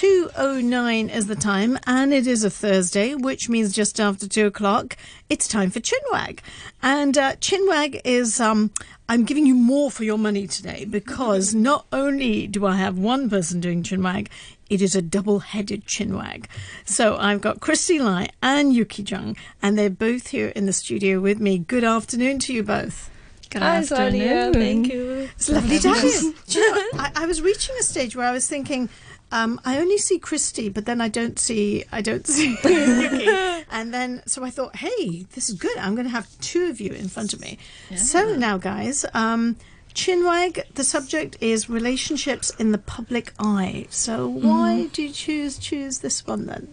2.09 is the time, and it is a Thursday, which means just after 2 o'clock, it's time for Chinwag. And uh, Chinwag is, um, I'm giving you more for your money today because not only do I have one person doing Chinwag, it is a double-headed chinwag. So I've got Christy Lai and Yuki Jung, and they're both here in the studio with me. Good afternoon to you both. Good Hi, afternoon. Sonia. Thank you. It's lovely to have you. You know, I, I was reaching a stage where I was thinking, um, I only see Christy, but then I don't see I don't see Yuki. And then so I thought, hey, this is good. I'm going to have two of you in front of me. So now, guys, um, Chinwag. The subject is relationships in the public eye. So why do you choose choose this one then?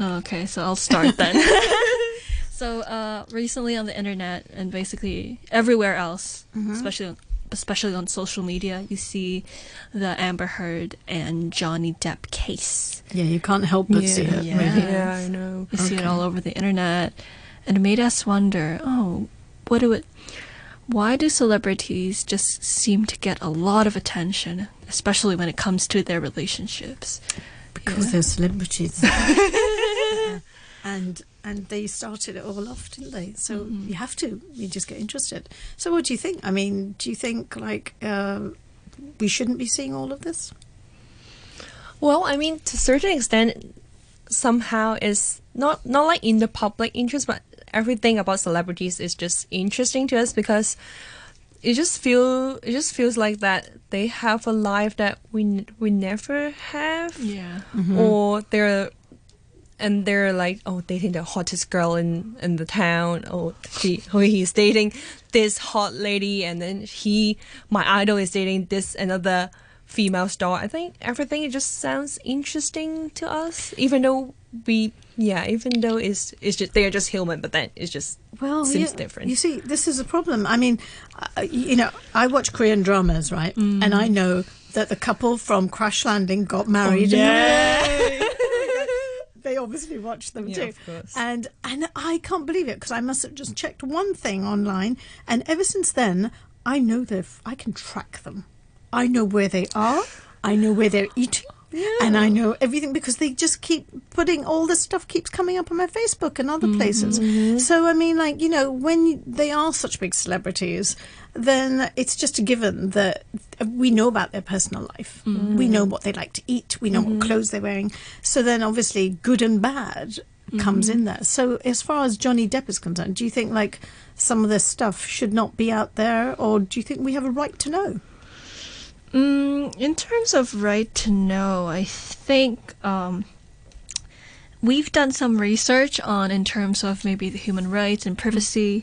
Okay, so I'll start then. so uh, recently on the internet and basically everywhere else, especially on, especially on social media, you see the Amber Heard and Johnny Depp case. Yeah, you can't help but see it. yeah. Really. Yeah, I know. You see it all over the internet, and it made us wonder, oh, what do it? Why do celebrities just seem to get a lot of attention, especially when it comes to their relationships? Because they're celebrities. Yeah. And and they started it all off, didn't they? So you have to. You just get interested. So what do you think? I mean, do you think like uh, we shouldn't be seeing all of this? Well, I mean, to a certain extent, somehow is not not like in the public interest, but everything about celebrities is just interesting to us because it just feel it just feels like that they have a life that we we never have, Yeah. or they're and they're like oh dating the hottest girl in in the town or he or he's dating this hot lady and then he my idol is dating this another female star i think everything it just sounds interesting to us even though we yeah even though it's it's just they're just human but then it's just Well, seems yeah, different You see, this is a problem. I mean, uh, you know, I watch Korean dramas, right? And I know that the couple from Crash Landing got married. they obviously watch them Yeah, too. of course. And and I can't believe it because I must have just checked one thing online, and ever since then, I know they I can track them. I know where they are. I know where they're eating. And I know everything because they just keep putting all this stuff keeps coming up on my Facebook and other mm-hmm. places. Mm-hmm. So I mean, like you know, when they are such big celebrities, then it's just a given that we know about their personal life. Mm-hmm. We know what they like to eat. We know what clothes they're wearing. So then, obviously, good and bad comes in there. So as far as Johnny Depp is concerned, do you think like some of this stuff should not be out there, or do you think we have a right to know? Mm, in terms of right to know, I think um, we've done some research on in terms of maybe the human rights and privacy,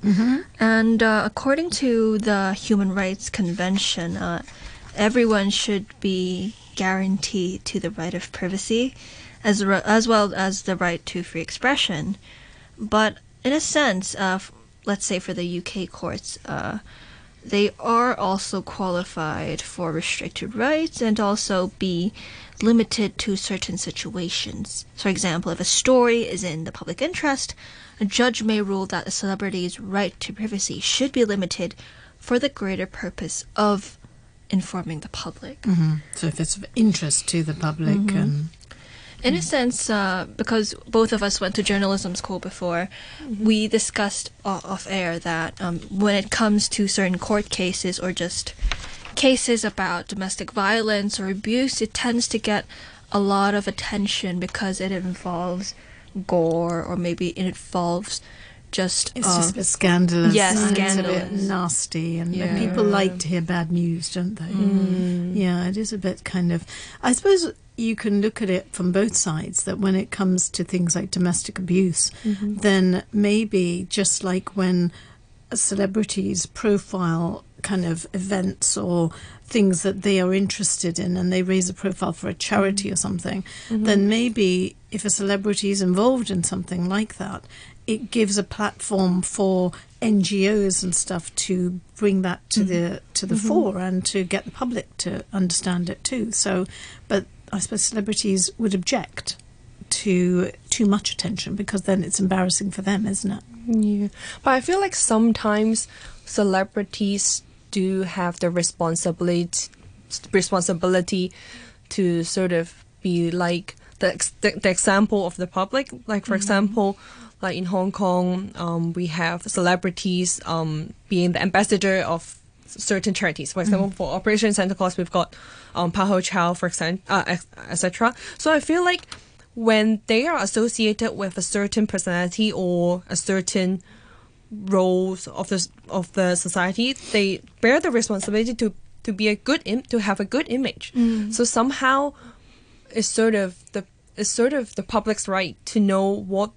and uh, according to the Human Rights Convention, uh, everyone should be guaranteed to the right of privacy, as re- as well as the right to free expression. But in a sense, uh, f- let's say for the UK courts. They are also qualified for restricted rights and also be limited to certain situations. For example, if a story is in the public interest, a judge may rule that a celebrity's right to privacy should be limited for the greater purpose of informing the public. Mm-hmm. So if it's of interest to the public, mm-hmm. and In a sense, uh, because both of us went to journalism school before, we discussed off air that um, when it comes to certain court cases or just cases about domestic violence or abuse, it tends to get a lot of attention because it involves gore or maybe it involves just. it's uh, just a bit scandalous. yeah, and It's a bit nasty, and Yeah. people like to hear bad news, don't they? Yeah, it is a bit kind of. I suppose you can look at it from both sides. That when it comes to things like domestic abuse, mm-hmm. then maybe just like when celebrities profile kind of events or things that they are interested in and they raise a profile for a charity or mm-hmm. something, mm-hmm. then maybe if a celebrity is involved in something like that, it gives a platform for NGOs and stuff to bring that to the to the fore and to get the public to understand it too. So, but I suppose celebrities would object to too much attention because then it's embarrassing for them, isn't it? Yeah, but I feel like sometimes celebrities do have the responsibility responsibility to sort of be like the the, the example of the public. Like for example, like in Hong Kong, um, we have celebrities um, being the ambassador of certain charities. For example, for Operation Santa Claus, we've got um, Pakho Chau, for example, uh, etc. So I feel like when they are associated with a certain personality or a certain roles of the of the society, they bear the responsibility to to be a good Im- to have a good image. So somehow, it's sort of the it's sort of the public's right to know what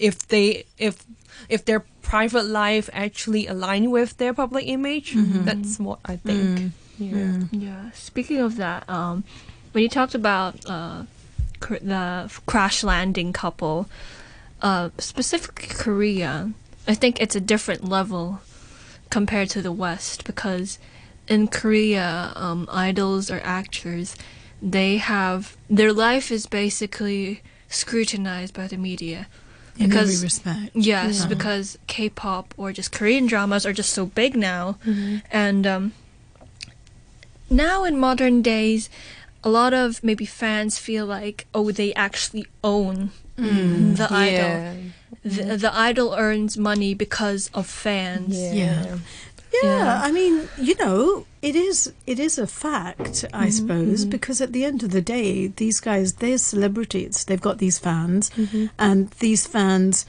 if they if if their private life actually align with their public image. That's what I think. Yeah. Yeah. Speaking of that, um, when you talked about uh, cr- the crash landing couple, uh, specifically Korea, I think it's a different level compared to the West because in Korea, um, idols or actors, they have their life is basically scrutinized by the media. In Because- every respect. Yes, Yeah. because K-pop or just Korean dramas are just so big now, and um, now in modern days, a lot of maybe fans feel like oh they actually own the idol. The, the idol earns money because of fans. Yeah. Yeah. Yeah, Yeah. I mean, you know, it is it is a fact, I Mm-hmm, suppose, because at the end of the day, these guys they're celebrities. They've got these fans, Mm-hmm. and these fans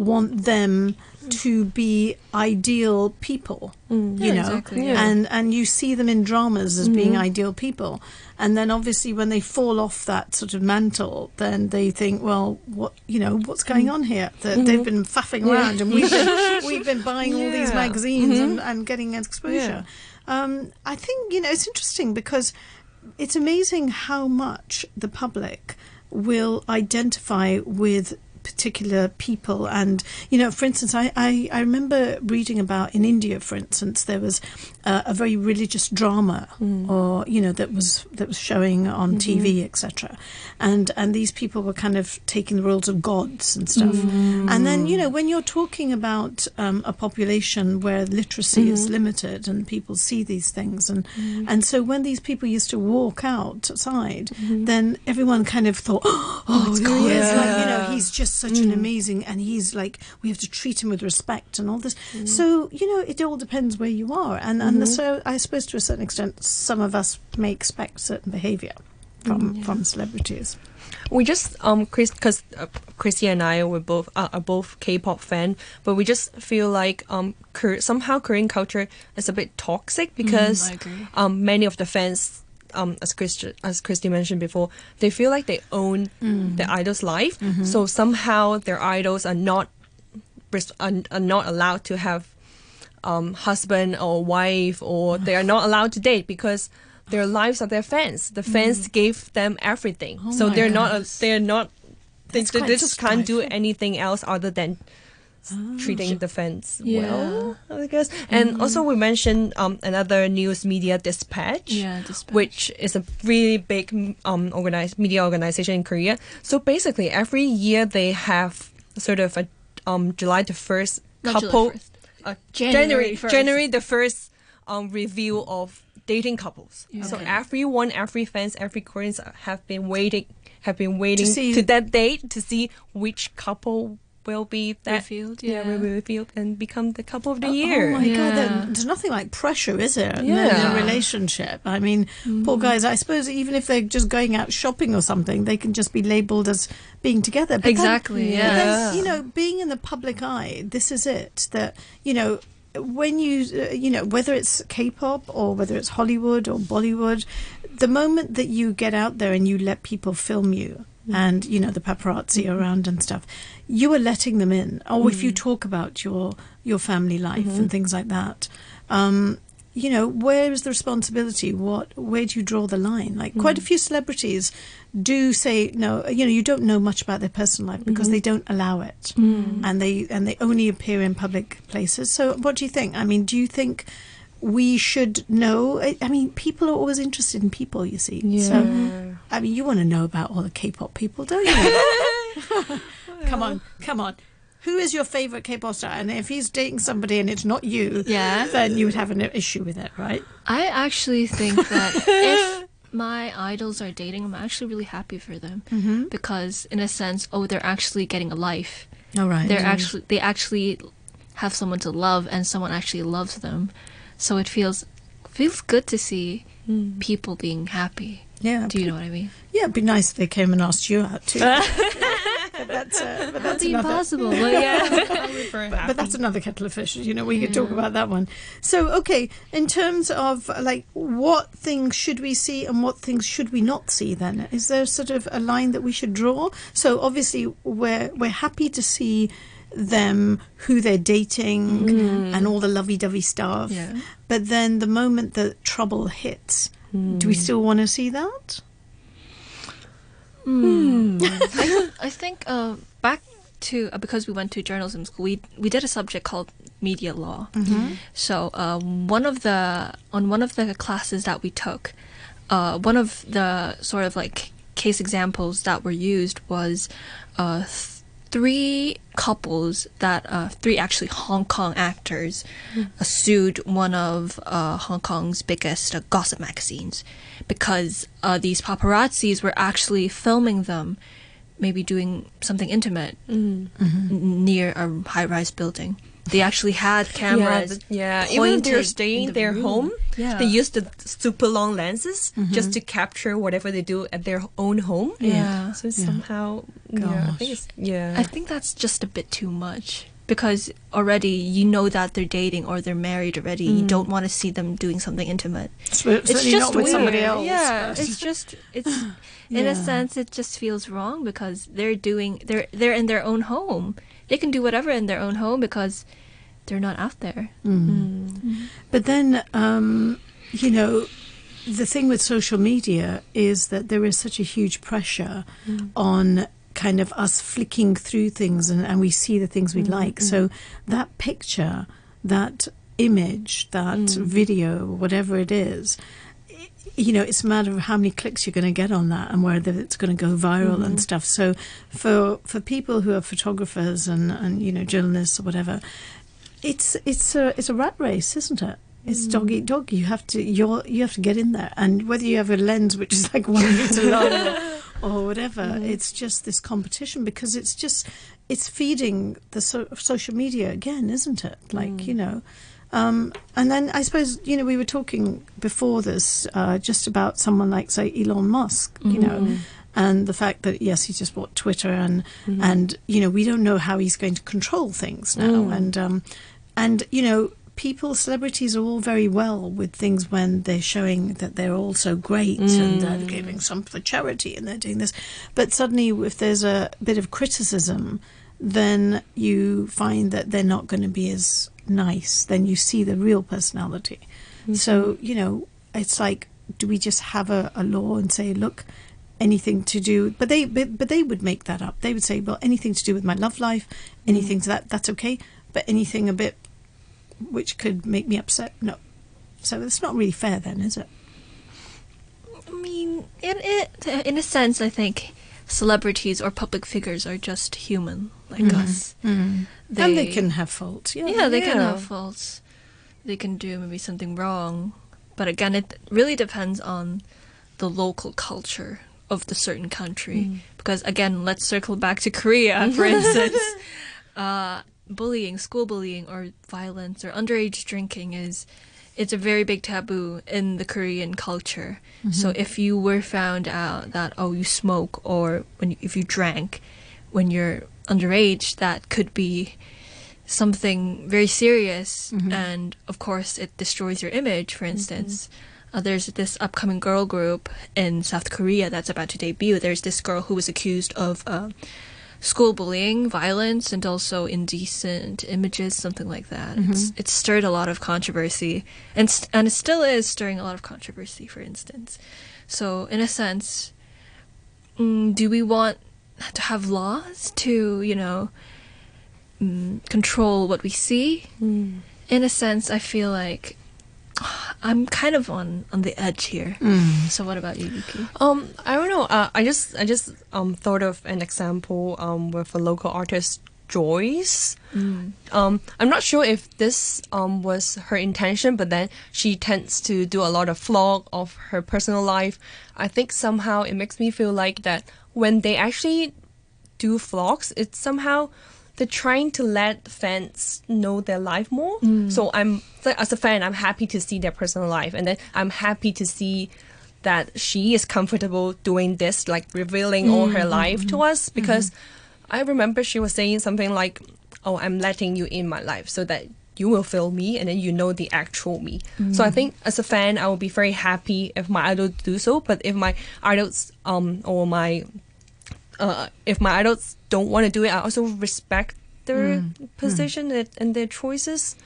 want them to be ideal people. Mm. You Yeah, know, exactly, yeah. and and you see them in dramas as being mm-hmm. ideal people, and then obviously when they fall off that sort of mantle, then they think, well, what you know, what's going mm. on here? That they've mm-hmm. been faffing around, and we've been we've been buying all these Yeah. magazines and, mm-hmm. and getting exposure. Um, I think you know it's interesting because it's amazing how much the public will identify with particular people. And you know for instance I, I, I remember reading about in India for instance there was uh, a very religious drama hmm. or you know that was that was showing on mm-hmm. TV etc and and these people were kind of taking the roles of gods and stuff. Mm. And then you know when you're talking about um, a population where literacy is mm-hmm. limited and people see these things and mm. and so when these people used to walk outside mm-hmm. then everyone kind of thought oh, there he is like you know he's just such an amazing and he's like we have to treat him with respect and all this. So you know it all depends where you are. And and so I suppose to a certain extent some of us may expect certain behavior from from celebrities. We just um Chris because uh, Chrissy and I were both uh, are both K-pop fan, but we just feel like um Kor- somehow Korean culture is a bit toxic because I agree. um many of the fans um as Christi- as Christy mentioned before they feel like they own the idol's life, so somehow their idols are not are, are not allowed to have um, husband or wife, or they are not allowed to date because their lives are their fans. The fans gave them everything, Oh so they're not. They're not. They, they just can't do anything else other than s- treating the fans Yeah. well, I guess. And also, we mentioned um, another news media dispatch Yeah, Dispatch. which is a really big um organized media organization in Korea. So basically, every year they have sort of a um July the first couple 1st. uh, January January 1st. January the first um review of dating couples. So Okay. everyone, every fans, every Koreans have been waiting have been waiting to, see- that date to see which couple will be that Revealed, yeah, will yeah. be revealed and become the couple of the Oh- year. Oh my god, Yeah. then there's nothing like pressure, is there? in a- In Yeah. a relationship. I mean, poor guys. I suppose even if they're just going out shopping or something, they can just be labelled as being together. But then- Exactly, but yeah. then, you know, being in the public eye, this is it. That you know. When you, uh, you know, whether it's K-pop or whether it's Hollywood or Bollywood, the moment that you get out there and you let people film you, and you know the paparazzi around and stuff, you are letting them in. Or if you mm. talk about your your family life and mm-hmm. things like that, um, you know, where is the responsibility? What where do you draw the line? Like quite a mm. few celebrities do say no. You know, you don't know much about their personal life because mm-hmm. they don't allow it, mm. and they and they only appear in public places. So, what do you think? I mean, do you think? We should know. I I mean, people are always interested in people. You see, so I mean, you want to know about all the K-pop people, don't you? come on, come on. Who is your favorite K-pop star? And if he's dating somebody and it's not you, Yeah. then you would have an issue with it, right? I actually think that if my idols are dating, I'm actually really happy for them Mm-hmm. because, in a sense, oh, they're actually getting a life. All right. They're actually they actually have someone to love, and someone actually loves them. So it feels feels good to see people being happy. yeah. Do you know what I mean? Yeah, it'd be nice if they came and asked you out too. but that's uh, but that's That'd another. impossible. But yeah. But that's another kettle of fish. You know, we could talk about that one. So, okay, in terms of like what things should we see and what things should we not see? Then is there sort of a line that we should draw? So obviously, we're we're happy to see them who they're dating and all the lovey-dovey stuff. Yeah. But then the moment that trouble hits, do we still want to see that? I think uh, back to uh, because we went to journalism school, we we did a subject called media law. So uh, one of the on one of the classes that we took, uh, one of the sort of like case examples that were used was uh, th- three couples that uh, three actually Hong Kong actors uh, sued one of uh, Hong Kong's biggest uh, gossip magazines because uh, these paparazzis were actually filming them maybe doing something intimate n- near a high-rise building. They actually had cameras. but- yeah. Even if they're staying in in the their room. home, Yeah. they use the super long lenses mm-hmm. just to capture whatever they do at their own home. Yeah. So it's Yeah. somehow, yeah, I think yeah. I think that's just a bit too much because already you know that they're dating or they're married already. You mm. don't want to see them doing something intimate. Certainly it's just not with weird. somebody else. Yeah, but- it's just it's in Yeah. a sense it just feels wrong because they're doing they're they're in their own home. They can do whatever in their own home because they're not out there. Mm. Mm. Mm-hmm. But then, um, you know, the thing with social media is that there is such a huge pressure on kind of us flicking through things and, and we see the things we like. Mm-hmm. So that picture, that image, that mm. video, whatever it is, you know, it's a matter of how many clicks you're going to get on that and whether it's going to go viral and mm-hmm. stuff. So for for people who are photographers and, and you know journalists or whatever, it's it's a it's a rat race, isn't it? It's mm. dog eat dog. You have to you're you have to get in there, and whether you have a lens which is like one meter long or, whatever, it's just this competition because it's just it's feeding the so- social media again, isn't it? Like you know. Um, and then I suppose you know we were talking before this uh, just about someone like say Elon Musk, you know, and the fact that yes he just bought Twitter and and you know we don't know how he's going to control things now. And um, and you know people celebrities are all very well with things when they're showing that they're all so great and uh, they're mm. giving some for charity and they're doing this. But suddenly if there's a bit of criticism then you find that they're not going to be as nice. Then you see the real personality. Mm-hmm. So you know it's like do we just have a, a law and say look anything to do but they but, but they would make that up. They would say well anything to do with my love life mm. anything to that that's okay. But anything a bit which could make me upset. No. So it's not really fair then is it? I mean, in it in a sense, I think celebrities or public figures are just human like mm-hmm. us. Mm-hmm. and they can have faults yeah. Yeah, they can have faults. They can do maybe something wrong, but again, it really depends on the local culture of the certain country. Mm. Because again, let's circle back to Korea, for instance. uh, bullying, school bullying, or violence, or underage drinking is it's a very big taboo in the Korean culture. So if you were found out that oh you smoke or when you, if you drank when you're underage, that could be something very serious and of course it destroys your image for instance. Uh, there's this upcoming girl group in south korea that's about to debut. There's this girl who was accused of uh, school bullying violence and also indecent images something like that. It's, it stirred a lot of controversy and, st- and it still is stirring a lot of controversy for instance. So in a sense mm, do we want to have laws to you know mm, control what we see. In a sense, I feel like I'm kind of on on the edge here. So, what about you, Yuki? Um, I don't know. Uh, I just I just um thought of an example um with a local artist Joyce. Um, I'm not sure if this um, was her intention, but then she tends to do a lot of vlog of her personal life. I think somehow it makes me feel like that when they actually do vlogs, it's somehow they're trying to let fans know their life more. Mm. So I'm as a fan, I'm happy to see their personal life, and then I'm happy to see that she is comfortable doing this, like revealing all her mm-hmm. life to us. Mm-hmm. Because I remember she was saying something like, "Oh, I'm letting you in my life so that." You will feel me, and then you know the actual me. So I mm. think as a fan, I will be very happy if my idol do so. But if my idols, um, or my uh, if my idols don't want to do it, I also respect their mm, mm. position and, and their choices.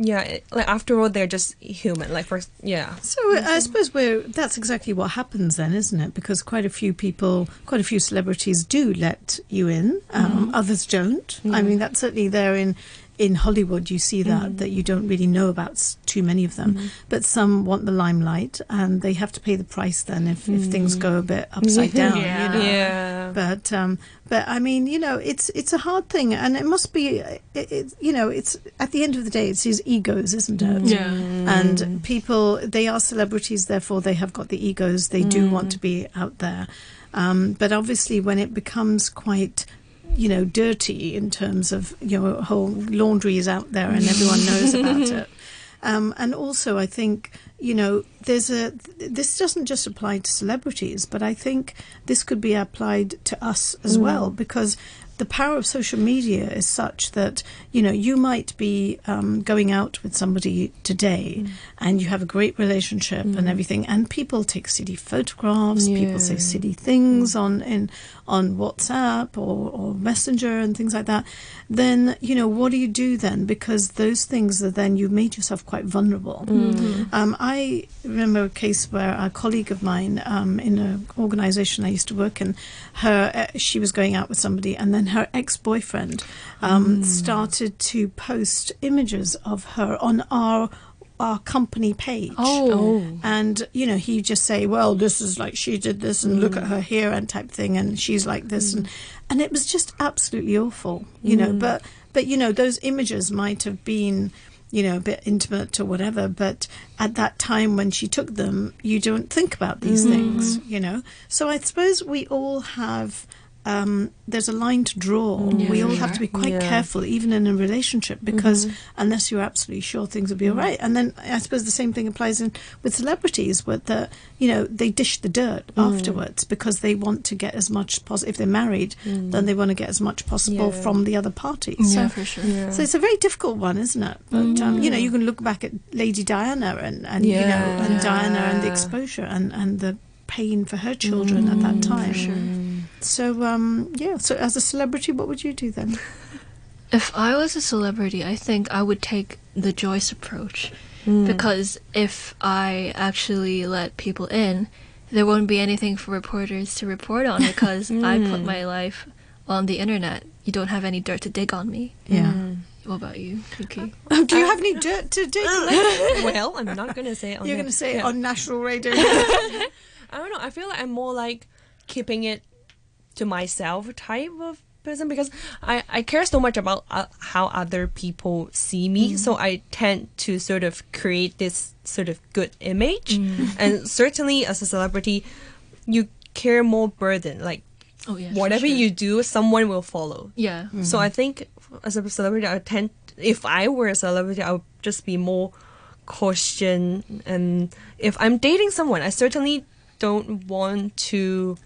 Yeah, like after all, they're just human. Like for yeah, So I suppose we're that's exactly what happens then, isn't it? Because quite a few people, quite a few celebrities do let you in. Um, mm-hmm. Others don't. I mm-hmm. mean, that's certainly there in in Hollywood. You see that mm-hmm. that you don't really know about too many of them, but some want the limelight, and they have to pay the price then if, if things go a bit upside down. Yeah. You know? yeah. But um, but I mean, you know, it's it's a hard thing, and it must be, it, it, you know, it's at the end of the day, it's his egos, isn't it? Yeah. And people, they are celebrities, therefore they have got the egos. They do want to be out there, um, but obviously, when it becomes quite you know, dirty in terms of, your know, whole laundry is out there and everyone knows about it. Um, and also, I think, you know, there's a, this doesn't just apply to celebrities, but I think this could be applied to us as well because the power of social media is such that, you know, you might be um, going out with somebody today and you have a great relationship and everything, and people take silly photographs, people say Yeah. silly things on, in, on WhatsApp or, or Messenger and things like that, then, you know, what do you do then? Because those things are then you've made yourself quite vulnerable. Um, I remember a case where a colleague of mine um, in an organisation I used to work in, her uh, she was going out with somebody, and then her ex boyfriend um, started to post images of her on our our company page. Oh. And you know, he just say, "Well, this is like she did this, and look at mm. her here and type thing, and she's like this," mm. and and it was just absolutely awful, you know. Mm. But but you know, those images might have been, you know, a bit intimate or whatever. But at that time when she took them, you don't think about these things, you know. So I suppose we all have. Um, there's a line to draw. Yeah, we all have to be quite Yeah. careful, even in a relationship, because mm-hmm. unless you're absolutely sure things will be mm-hmm. all right. And then I suppose the same thing applies in with celebrities, where the you know they dish the dirt mm. afterwards because they want to get as much pos- if they're married, mm. then they want to get as much possible Yeah. from the other party. Yeah, so, for sure. Yeah. so it's a very difficult one, isn't it? But um, mm. you know, you can look back at Lady Diana and, and you know Yeah. and Diana and the exposure and, and the pain for her children at that time. For sure. So um, yeah. So as a celebrity, what would you do then? If I was a celebrity, I think I would take the Joyce approach. Hmm. Because if I actually let people in, there won't be anything for reporters to report on because I put hmm. my life on the internet. You don't have any dirt to dig on me. Yeah. Hmm. What about you, Kiki? Oh, do you have any dirt to dig? well, I'm not gonna say it on You're going to say it on national radio. I don't know. I feel like I'm more like keeping it to myself type of person because I, I care so much about uh, how other people see me. So I tend to sort of create this sort of good image. And certainly as a celebrity, you carry more burden. Like Oh yeah. whatever sure. you do, someone will follow. Yeah. So I think as a celebrity, I tend if I were a celebrity, I would just be more cautious. And if I'm dating someone, I certainly don't want to.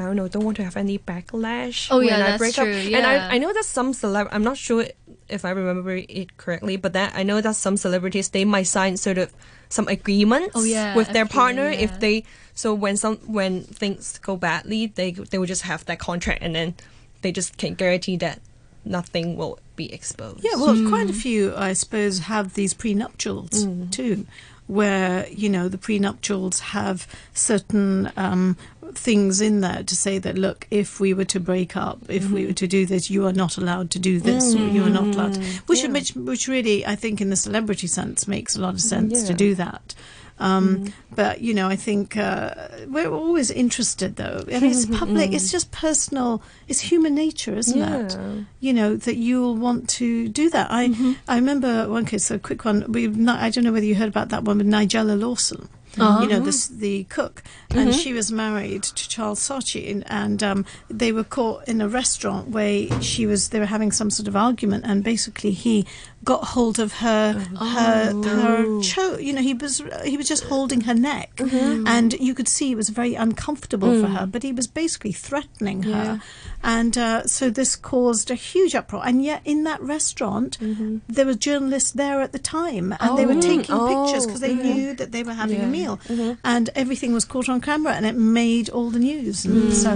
I don't know. Don't want to have any backlash. Oh, when yeah, I that's break true, up. And. I, I know that some celeb. I'm not sure if I remember it correctly, but that I know that some celebrities they might sign sort of some agreements Oh, yeah, with their FPA, partner yeah. if they. So when some when things go badly, they they will just have that contract, and then they just can guarantee that nothing will be exposed. Yeah, well, quite a few, I suppose, have these prenuptials too, where you know the prenuptials have certain um, things in there to say that look, if we were to break up, if we were mm-hmm. to do this, you are not allowed to do this, or you are not mm-hmm. allowed. To, which, Yeah. which, which really, I think, in the celebrity sense, makes a lot of sense to do that. Um, mm-hmm. But you know, I think uh, we're always interested, though. I mean, it's public. it's just personal. It's human nature, isn't it? You know that you'll want to do that. I I remember one case, a quick one. We I don't know whether you heard about that one with Nigella Lawson. Uh-huh. You know, this mm-hmm. the cook, and mm-hmm. she was married to Charles Saatchi, and, and um, they were caught in a restaurant where she was. They were having some sort of argument, and basically he got hold of her oh. her her oh. cho- You know, he was he was just holding her neck, mm-hmm. and you could see it was very uncomfortable for mm. her. But he was basically threatening her, and uh, so this caused a huge uproar. And yet, in that restaurant, mm-hmm. there were journalists there at the time, and they were oh. taking pictures because they mm-hmm. knew that they were having a meal, and everything was caught on camera, and it made all the news. And so,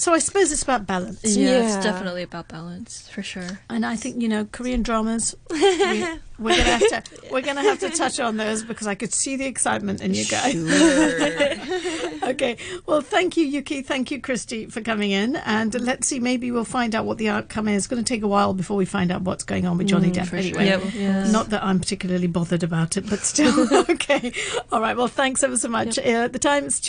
so I suppose it's about balance. Yeah, Yeah. it's definitely about balance for sure. And I think you know Korean dramas. We, we're gonna have to we're gonna have to touch on those because I could see the excitement in you guys. Sure. okay, well, thank you, Yuki. Thank you, Christy, for coming in. And let's see, maybe we'll find out what the outcome is. It's going to take a while before we find out what's going on with Johnny Depp. Anyway, sure. Yep. Yes. not that I'm particularly bothered about it, but still, okay. All right. Well, thanks ever so much. Uh, the time is